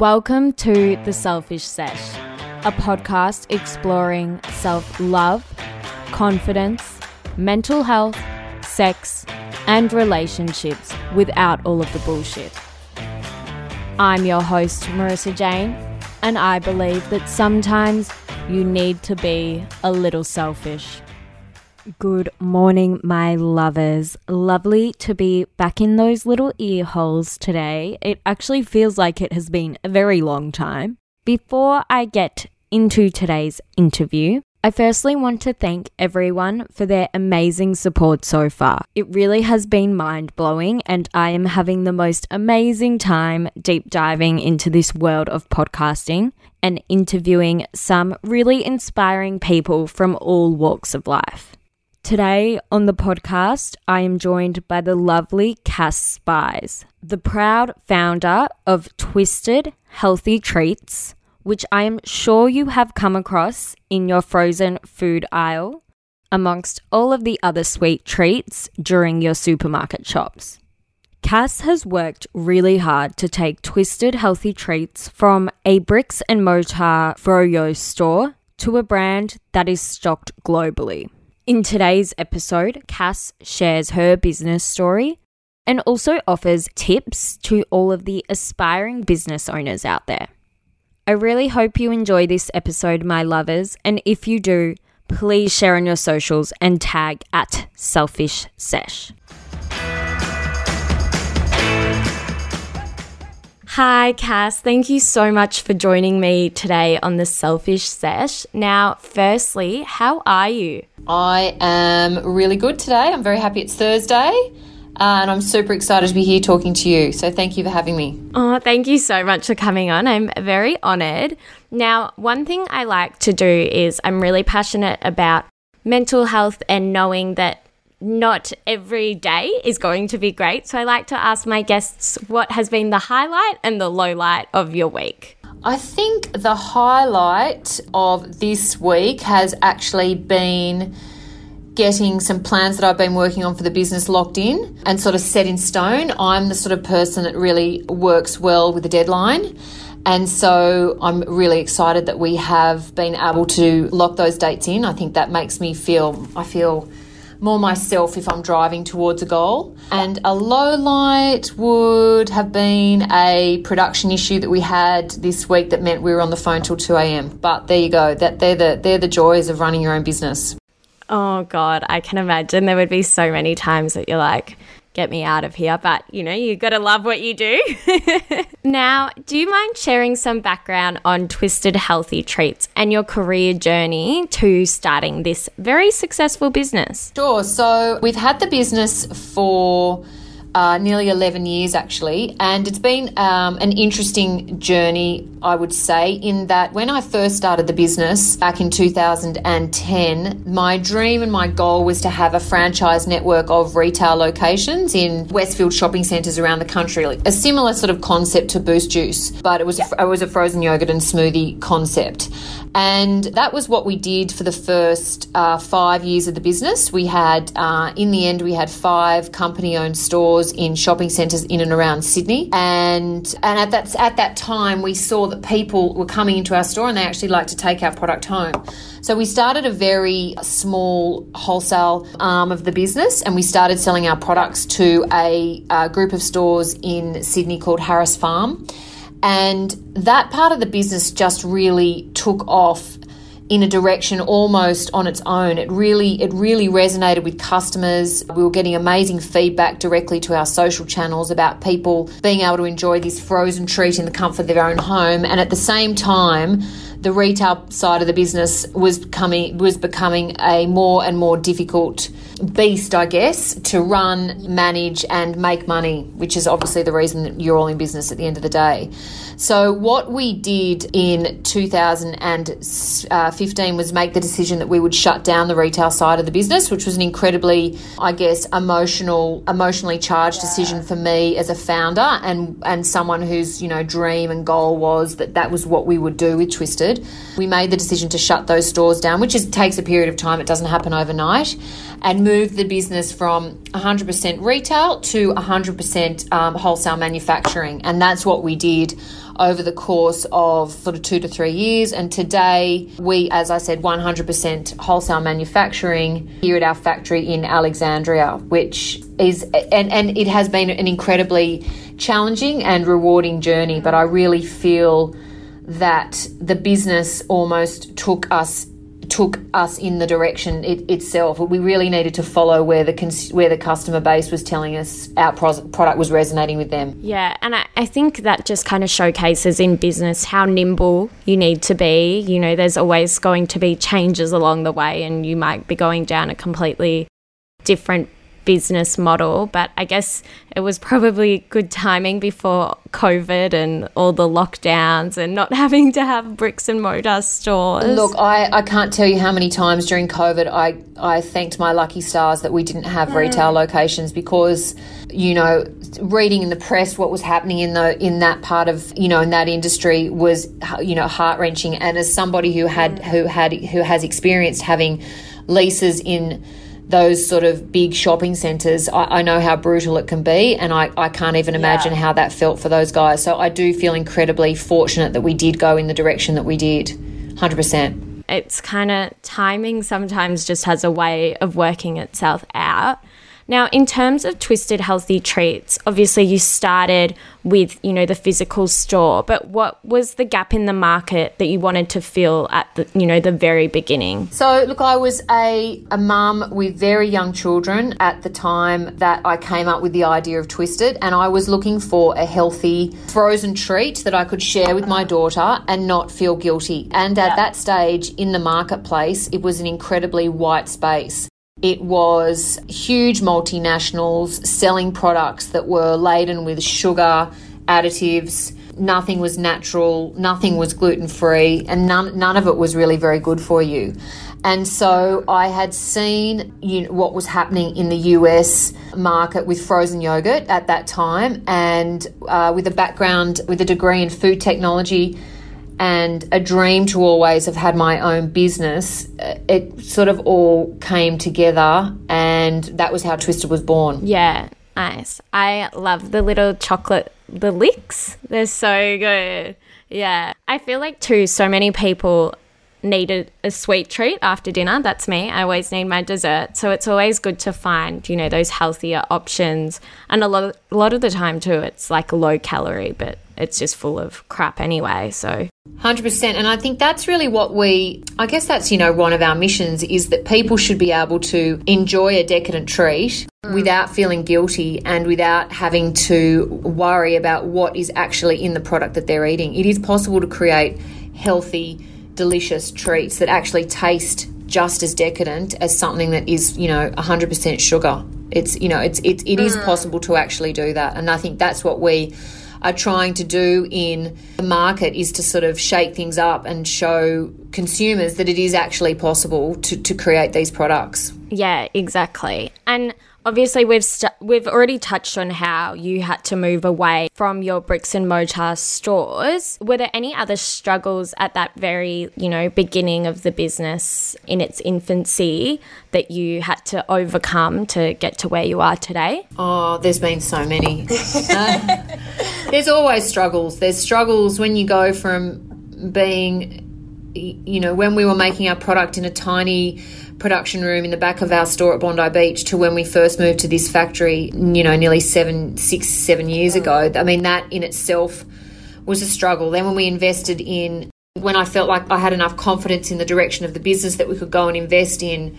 Welcome to The Selfish Sesh, a podcast exploring self love, confidence, mental health, sex, and relationships without all of the bullshit. I'm your host, Marissa Jane, and I believe that sometimes you need to be a little selfish. Good morning, my lovers. Lovely to be back in those little ear holes today. It actually feels like it has been a very long time. Before I get into today's interview, I firstly want to thank everyone for their amazing support so far. It really has been mind blowing, and I am having the most amazing time deep diving into this world of podcasting and interviewing some really inspiring people from all walks of life. Today on the podcast, I am joined by the lovely Cass Spies, the proud founder of Twisted Healthy Treats, which I am sure you have come across in your frozen food aisle, amongst all of the other sweet treats during your supermarket shops. Cass has worked really hard to take Twisted Healthy Treats from a bricks and mortar froyo store to a brand that is stocked globally. In today's episode, Cass shares her business story and also offers tips to all of the aspiring business owners out there. I really hope you enjoy this episode, my lovers, and if you do, please share on your socials and tag at Selfish Sesh. Hi, Cass. Thank you so much for joining me today on the Selfish Sesh. Now, firstly, how are you? I am really good today. I'm very happy it's Thursday. Uh, and I'm super excited to be here talking to you. So thank you for having me. Oh, thank you so much for coming on. I'm very honored. Now, one thing I like to do is I'm really passionate about mental health and knowing that not every day is going to be great. So I like to ask my guests what has been the highlight and the low light of your week. I think the highlight of this week has actually been getting some plans that I've been working on for the business locked in and sort of set in stone. I'm the sort of person that really works well with a deadline. And so I'm really excited that we have been able to lock those dates in. I think that makes me feel, I feel more myself if I'm driving towards a goal. And a low light would have been a production issue that we had this week that meant we were on the phone till 2 a.m. But there you go. That they're the they're the joys of running your own business. Oh god, I can imagine there would be so many times that you're like get me out of here. But you know, you got to love what you do. now, do you mind sharing some background on Twisted Healthy Treats and your career journey to starting this very successful business? Sure. So, we've had the business for uh, nearly 11 years actually, and it's been um, an interesting journey, I would say, in that when I first started the business back in 2010, my dream and my goal was to have a franchise network of retail locations in Westfield shopping centres around the country, like a similar sort of concept to Boost Juice, but it was, it was a frozen yogurt and smoothie concept. And that was what we did for the first uh, five years of the business. We had, uh, in the end, we had five company owned stores in shopping centres in and around Sydney. And, and at, that, at that time, we saw that people were coming into our store and they actually liked to take our product home. So we started a very small wholesale arm of the business and we started selling our products to a, a group of stores in Sydney called Harris Farm. And that part of the business just really took off in a direction almost on its own. It really it really resonated with customers. We were getting amazing feedback directly to our social channels about people being able to enjoy this frozen treat in the comfort of their own home and at the same time the retail side of the business was becoming was becoming a more and more difficult beast, I guess, to run, manage, and make money, which is obviously the reason that you're all in business at the end of the day. So, what we did in 2015 was make the decision that we would shut down the retail side of the business, which was an incredibly, I guess, emotional, emotionally charged decision for me as a founder and and someone whose you know dream and goal was that that was what we would do with Twisted. Twisted, we made the decision to shut those stores down, which is, takes a period of time. It doesn't happen overnight, and move the business from 100% retail to 100% um, wholesale manufacturing, and that's what we did over the course of sort of two to three years. And today, we, as I said, 100% wholesale manufacturing here at our factory in Alexandria, which is, and, and it has been an incredibly challenging and rewarding journey, but I really feel that the business almost took us took us in the direction it, itself. We really needed to follow where the cons- where the customer base was telling us our pro- product was resonating with them. Yeah, and I, I think that just kind of showcases in business how nimble you need to be. You know, there's always going to be changes along the way, and you might be going down a completely different business model, but I guess it was probably good timing before COVID and all the lockdowns and not having to have bricks and mortar stores. Look, I, I can't tell you how many times during COVID I, I thanked my lucky stars that we didn't have mm. retail locations because, you know, reading in the press what was happening in the in that part of you know in that industry was you know heart wrenching. And as somebody who had who had who has experienced having leases in those sort of big shopping centres, I, I, know how brutal it can be, and I, I can't even imagine yeah. how that felt for those guys. So I do feel incredibly fortunate that we did go in the direction that we did, 100%. It's kind of timing sometimes just has a way of working itself out. Now, in terms of Twisted Healthy Treats, obviously you started with, you know, the physical store, but what was the gap in the market that you wanted to fill at the, you know, the very beginning? So, look, I was a, a mum with very young children at the time that I came up with the idea of Twisted, and I was looking for a healthy frozen treat that I could share with my daughter and not feel guilty. And at yeah. that stage in the marketplace, it was an incredibly white space. It was huge multinationals selling products that were laden with sugar, additives. Nothing was natural, nothing was gluten free, and none, none of it was really very good for you. And so I had seen you know, what was happening in the US market with frozen yogurt at that time, and uh, with a background, with a degree in food technology and a dream to always have had my own business, uh, it sort of all came together, and that was how Twisted was born. Yeah, nice. I love the little chocolate, the licks. They're so good. Yeah. I feel like, too, so many people needed a sweet treat after dinner. That's me. I always need my dessert. So it's always good to find, you know, those healthier options. And a lot of, a lot of the time too, it's like low calorie, but it's just full of crap anyway. So 100%. And I think that's really what we, I guess that's, you know, one of our missions is that people should be able to enjoy a decadent treat mm. without feeling guilty and without having to worry about what is actually in the product that they're eating. It is possible to create healthy, delicious treats that actually taste just as decadent as something that is, you know, 100% sugar. It's, you know, it's, it, it is mm. possible to actually do that. And I think that's what we are trying to do in the market is to sort of shake things up and show consumers that it is actually possible to, to create these products. Yeah, exactly. And obviously we've st- we've already touched on how you had to move away from your bricks and mortar stores. Were there any other struggles at that very you know beginning of the business in its infancy that you had to overcome to get to where you are today? Oh there's been so many. Uh, there's always struggles. There's struggles when you go from being you know when we were making our product in a tiny production room in the back of our store at Bondi Beach to when we first moved to this factory, you know, nearly seven, six, seven years ago. I mean, that in itself was a struggle. Then when we invested in, when I felt like I had enough confidence in the direction of the business that we could go and invest in,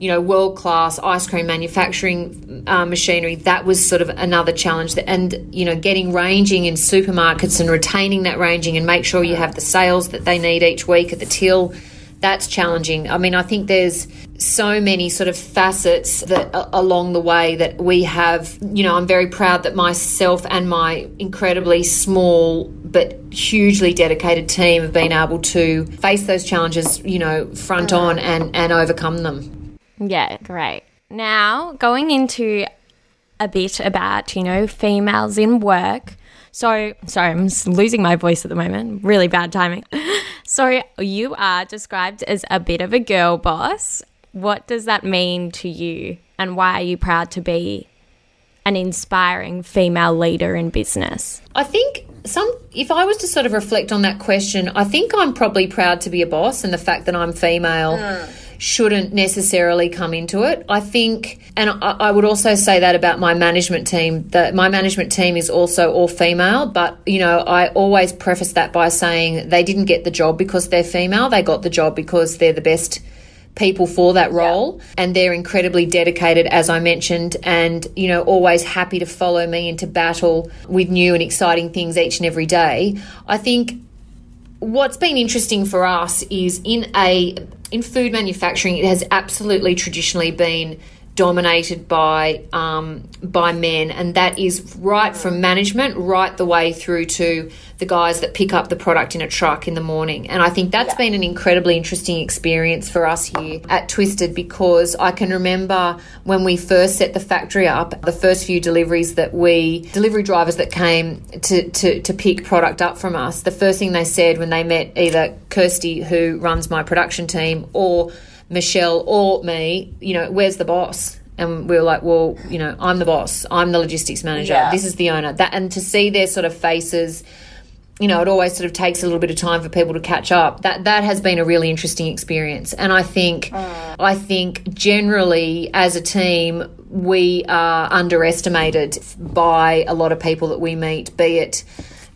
you know, world class ice cream manufacturing uh, machinery, that was sort of another challenge. And, you know, getting ranging in supermarkets and retaining that ranging and make sure you have the sales that they need each week at the till that's challenging. I mean, I think there's so many sort of facets that uh, along the way that we have. You know, I'm very proud that myself and my incredibly small but hugely dedicated team have been able to face those challenges. You know, front on and and overcome them. Yeah, great. Now going into a bit about you know females in work. So, sorry, I'm losing my voice at the moment. Really bad timing. So you are described as a bit of a girl boss. What does that mean to you, and why are you proud to be an inspiring female leader in business? I think some if I was to sort of reflect on that question, I think I'm probably proud to be a boss and the fact that I'm female. Mm shouldn't necessarily come into it. I think, and I, I, would also say that about my management team, that my management team is also all female, but, you know, I always preface that by saying they didn't get the job because they're female, they got the job because they're the best people for that role yeah. and they're incredibly dedicated as I mentioned and you know always happy to follow me into battle with new and exciting things each and every day. I think what's been interesting for us is in a in food manufacturing, it has absolutely traditionally been dominated by um, by men, and that is right from management right the way through to the guys that pick up the product in a truck in the morning. And I think that's yeah. been an incredibly interesting experience for us here at Twisted because I can remember when we first set the factory up, the first few deliveries that we delivery drivers that came to to, to pick product up from us, the first thing they said when they met either Kirsty, who runs my production team, or Michelle or me, you know, where's the boss? And we were like, well, you know, I'm the boss. I'm the logistics manager. Yeah. This is the owner. That and to see their sort of faces, you know, it always sort of takes a little bit of time for people to catch up. That that has been a really interesting experience. And I think mm. I think generally as a team we are underestimated by a lot of people that we meet, be it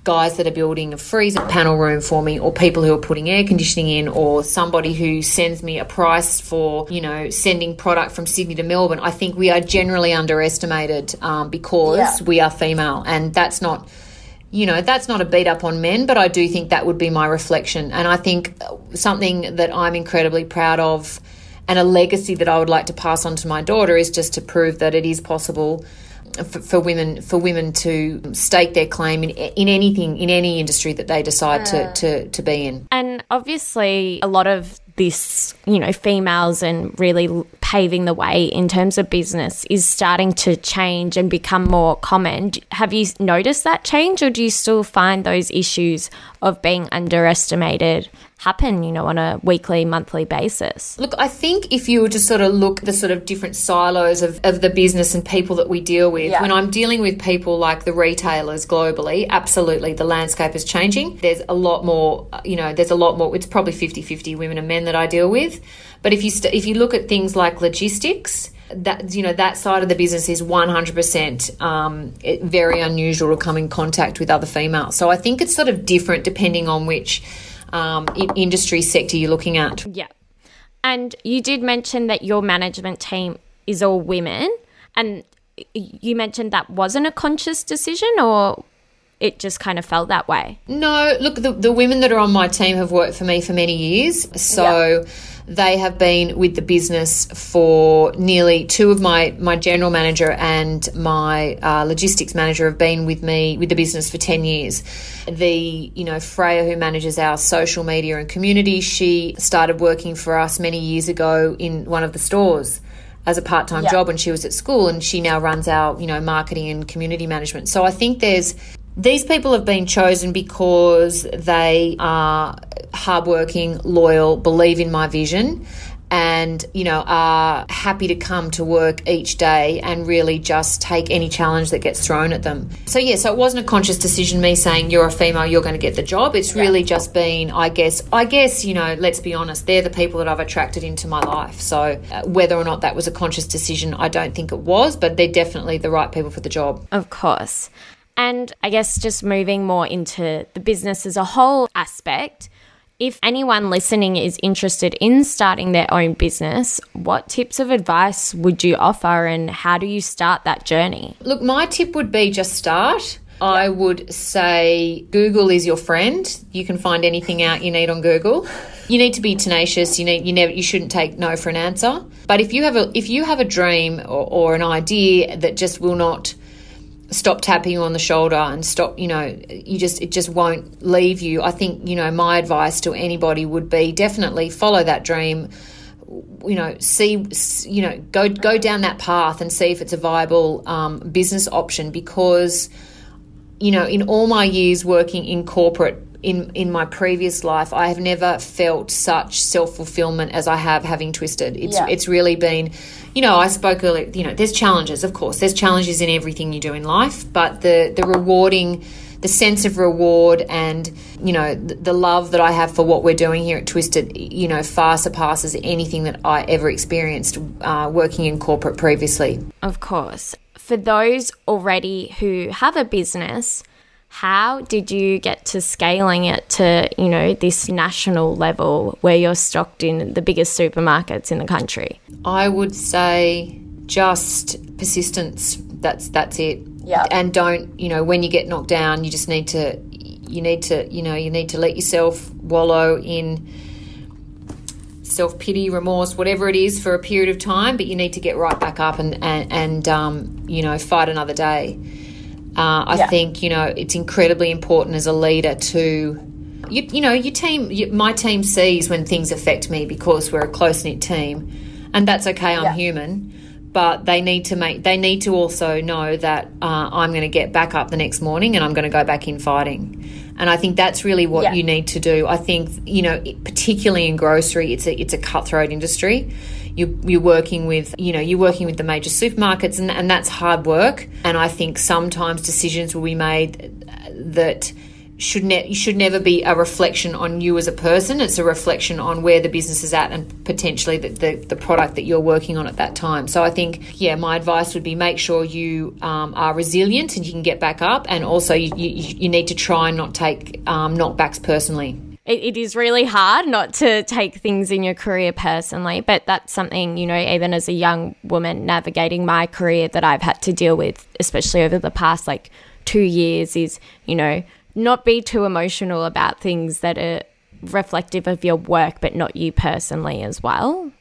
guys that are building a freezer panel room for me or people who are putting air conditioning in or somebody who sends me a price for you know sending product from sydney to melbourne i think we are generally underestimated um, because yeah. we are female and that's not you know that's not a beat up on men but i do think that would be my reflection and i think something that i'm incredibly proud of and a legacy that i would like to pass on to my daughter is just to prove that it is possible for, for, women for women to stake their claim in, in anything in any industry that they decide to, to, to be in. And obviously, a lot of this, you know, females and really paving the way in terms of business is starting to change and become more common. Have you noticed that change, or do you still find those issues of being underestimated happen, you know, on a weekly, monthly basis? Look, I think if you were to sort of look the sort of different silos of, of the business and people that we deal with, yeah. when I'm dealing with people like the retailers globally, absolutely the landscape is changing. There's a lot more, you know, there's a lot more, it's probably 50 50 women and men that I deal with. But if you, st- if you look at things like logistics, that you know that side of the business is 100% um, very unusual to come in contact with other females so i think it's sort of different depending on which um, industry sector you're looking at. Yeah. And you did mention that your management team is all women. And you mentioned that wasn't a conscious decision or it just kind of felt that way? No, look, the, the women that are on my team have worked for me for many years. So. They have been with the business for nearly two of my, my general manager and my uh, logistics manager have been with me with the business for 10 years. The, you know, Freya, who manages our social media and community, she started working for us many years ago in one of the stores as a part-time yeah. job when she was at school and she now runs our you know marketing and community management so i think there's these people have been chosen because they are hardworking, loyal, believe in my vision, and you know are happy to come to work each day and really just take any challenge that gets thrown at them. So yeah, so it wasn't a conscious decision me saying you're a female, you're going to get the job. It's yeah. really just been, I guess, I guess you know, let's be honest, they're the people that I've attracted into my life. So uh, whether or not that was a conscious decision, I don't think it was, but they're definitely the right people for the job. Of course. And I guess just moving more into the business as a whole aspect, if anyone listening is interested in starting their own business, what tips of advice would you offer and how do you start that journey? Look, my tip would be just start. I would say Google is your friend. You can find anything out you need on Google. You need to be tenacious. You need you never you shouldn't take no for an answer. But if you have a if you have a dream or, or an idea that just will not stop tapping you on the shoulder and stop you know you just it just won't leave you. I think you know my advice to anybody would be definitely follow that dream you know see you know go go down that path and see if it's a viable um, business option because you know in all my years working in corporate in in my previous life, I have never felt such self fulfillment as I have having twisted. It's Yeah. it's really been, you know, I spoke earlier. You know, there's challenges, of course. There's challenges in everything you do in life, but the the rewarding, the sense of reward, and you know, the, the love that I have for what we're doing here at Twisted, you know, far surpasses anything that I ever experienced uh, working in corporate previously. Of course. For those already who have a business, how did you get to scaling it to, you know, this national level where you're stocked in the biggest supermarkets in the country? I would say just persistence. That's that's it. Yeah. And don't you know when you get knocked down, you just need to you need to you know you need to let yourself wallow in self pity, remorse, whatever it is for a period of time. But you need to get right back up and and, and um, you know fight another day. Uh, I Yeah. think you know it's incredibly important as a leader to you, you know your team you, my team sees when things affect me because we're a close knit team and that's okay I'm Yeah. human but they need to make they need to also know that uh, I'm going to get back up the next morning and I'm going to go back in fighting and I think that's really what Yeah. you need to do. I think you know particularly in grocery it's a it's a cutthroat industry. You, you're working with you know you're working with the major supermarkets and, and that's hard work. And I think sometimes decisions will be made that should ne- should never be a reflection on you as a person. It's a reflection on where the business is at and potentially the, the, the product that you're working on at that time. So I think, yeah, my advice would be make sure you um, are resilient and you can get back up, and also you, you, you need to try and not take um, knockbacks personally. it, it is really hard not to take things in your career personally, but that's something, you know, even as a young woman navigating my career that I've had to deal with, especially over the past like two years, is, you know, not be too emotional about things that are reflective of your work, but not you personally as well.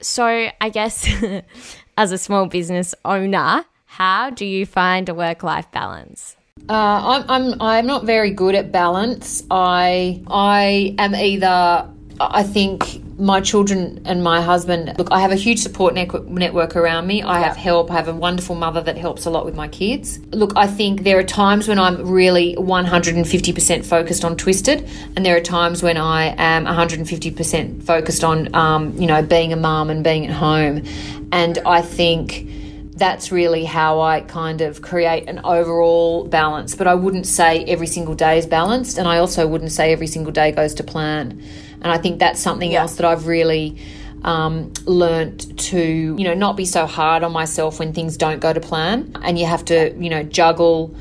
So, I guess as a small business owner, how do you find a work life balance? Uh, I'm, I'm I'm not very good at balance. I I am either I think my children and my husband. Look, I have a huge support network around me. I have help. I have a wonderful mother that helps a lot with my kids. Look, I think there are times when I'm really 150% focused on Twisted, and there are times when I am 150% focused on um, you know being a mum and being at home. And I think that's really how I kind of create an overall balance. But I wouldn't say every single day is balanced, and I also wouldn't say every single day goes to plan. And I think that's something Yeah. else that I've really um, learnt to, you know, not be so hard on myself when things don't go to plan, and you have to, you know, juggle.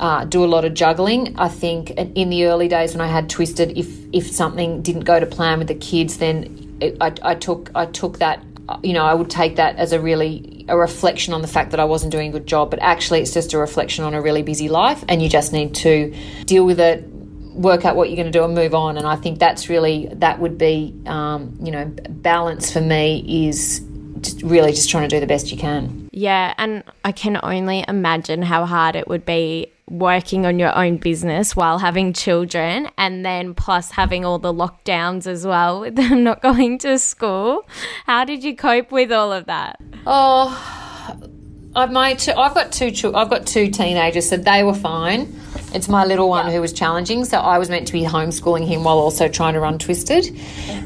Uh, do a lot of juggling. I think in the early days when I had twisted, if if something didn't go to plan with the kids, then it, I, I took I took that you know, I would take that as a really a reflection on the fact that I wasn't doing a good job, but actually it's just a reflection on a really busy life and you just need to deal with it, work out what you're going to do and move on. And I think that's really that would be um, you know, balance for me is just really just trying to do the best you can. Yeah, and I can only imagine how hard it would be working on your own business while having children and then plus having all the lockdowns as well with them not going to school. How did you cope with all of that? Oh, I've my two, I've got two I've got two teenagers, so they were fine. It's my little one who was challenging, so I was meant to be homeschooling him while also trying to run Twisted.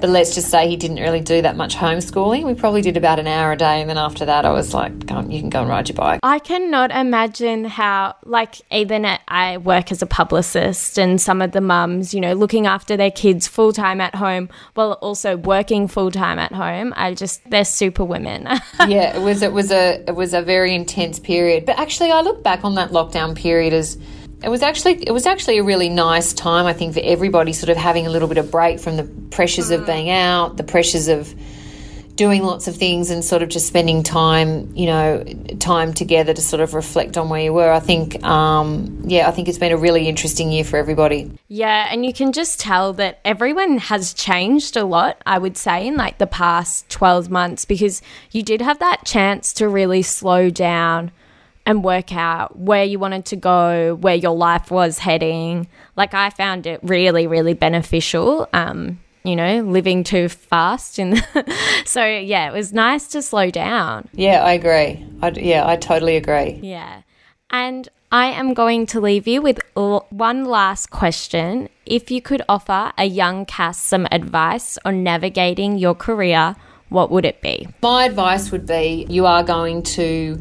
But let's just say he didn't really do that much homeschooling. We probably did about an hour a day, and then after that, I was like, on, "You can go and ride your bike." I cannot imagine how, like, even at, I work as a publicist, and some of the mums, you know, looking after their kids full time at home while also working full time at home. I just, they're super women. yeah, it was it was a it was a very intense period. But actually, I look back on that lockdown period as it was actually it was actually a really nice time. I think for everybody, sort of having a little bit of break from the pressures of being out, the pressures of doing lots of things, and sort of just spending time, you know, time together to sort of reflect on where you were. I think, um, yeah, I think it's been a really interesting year for everybody. Yeah, and you can just tell that everyone has changed a lot, I would say, in like the past 12 months because you did have that chance to really slow down and work out where you wanted to go, where your life was heading. Like I found it really, really beneficial. Um, you know, living too fast and so yeah, it was nice to slow down. Yeah, I agree. I, yeah, I totally agree. Yeah. And I am going to leave you with l- one last question. If you could offer a young Cass some advice on navigating your career, what would it be? My advice would be you are going to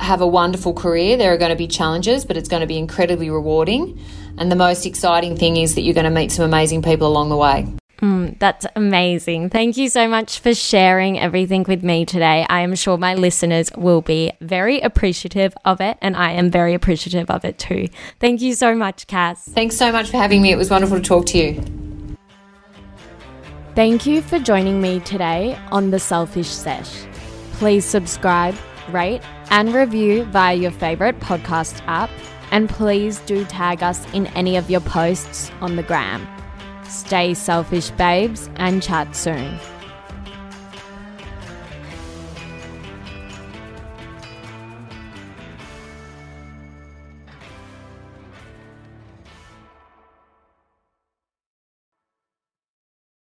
have a wonderful career. There are going to be challenges, but it's going to be incredibly rewarding. And the most exciting thing is that you're going to meet some amazing people along the way. Mm, that's amazing. Thank you so much for sharing everything with me today. I am sure my listeners will be very appreciative of it, and I am very appreciative of it too. Thank you so much, Cass. Thanks so much for having me. It was wonderful to talk to you. Thank you for joining me today on The Selfish Sesh. Please subscribe, rate, and review via your favorite podcast app, and please do tag us in any of your posts on the gram. Stay selfish, babes, and chat soon.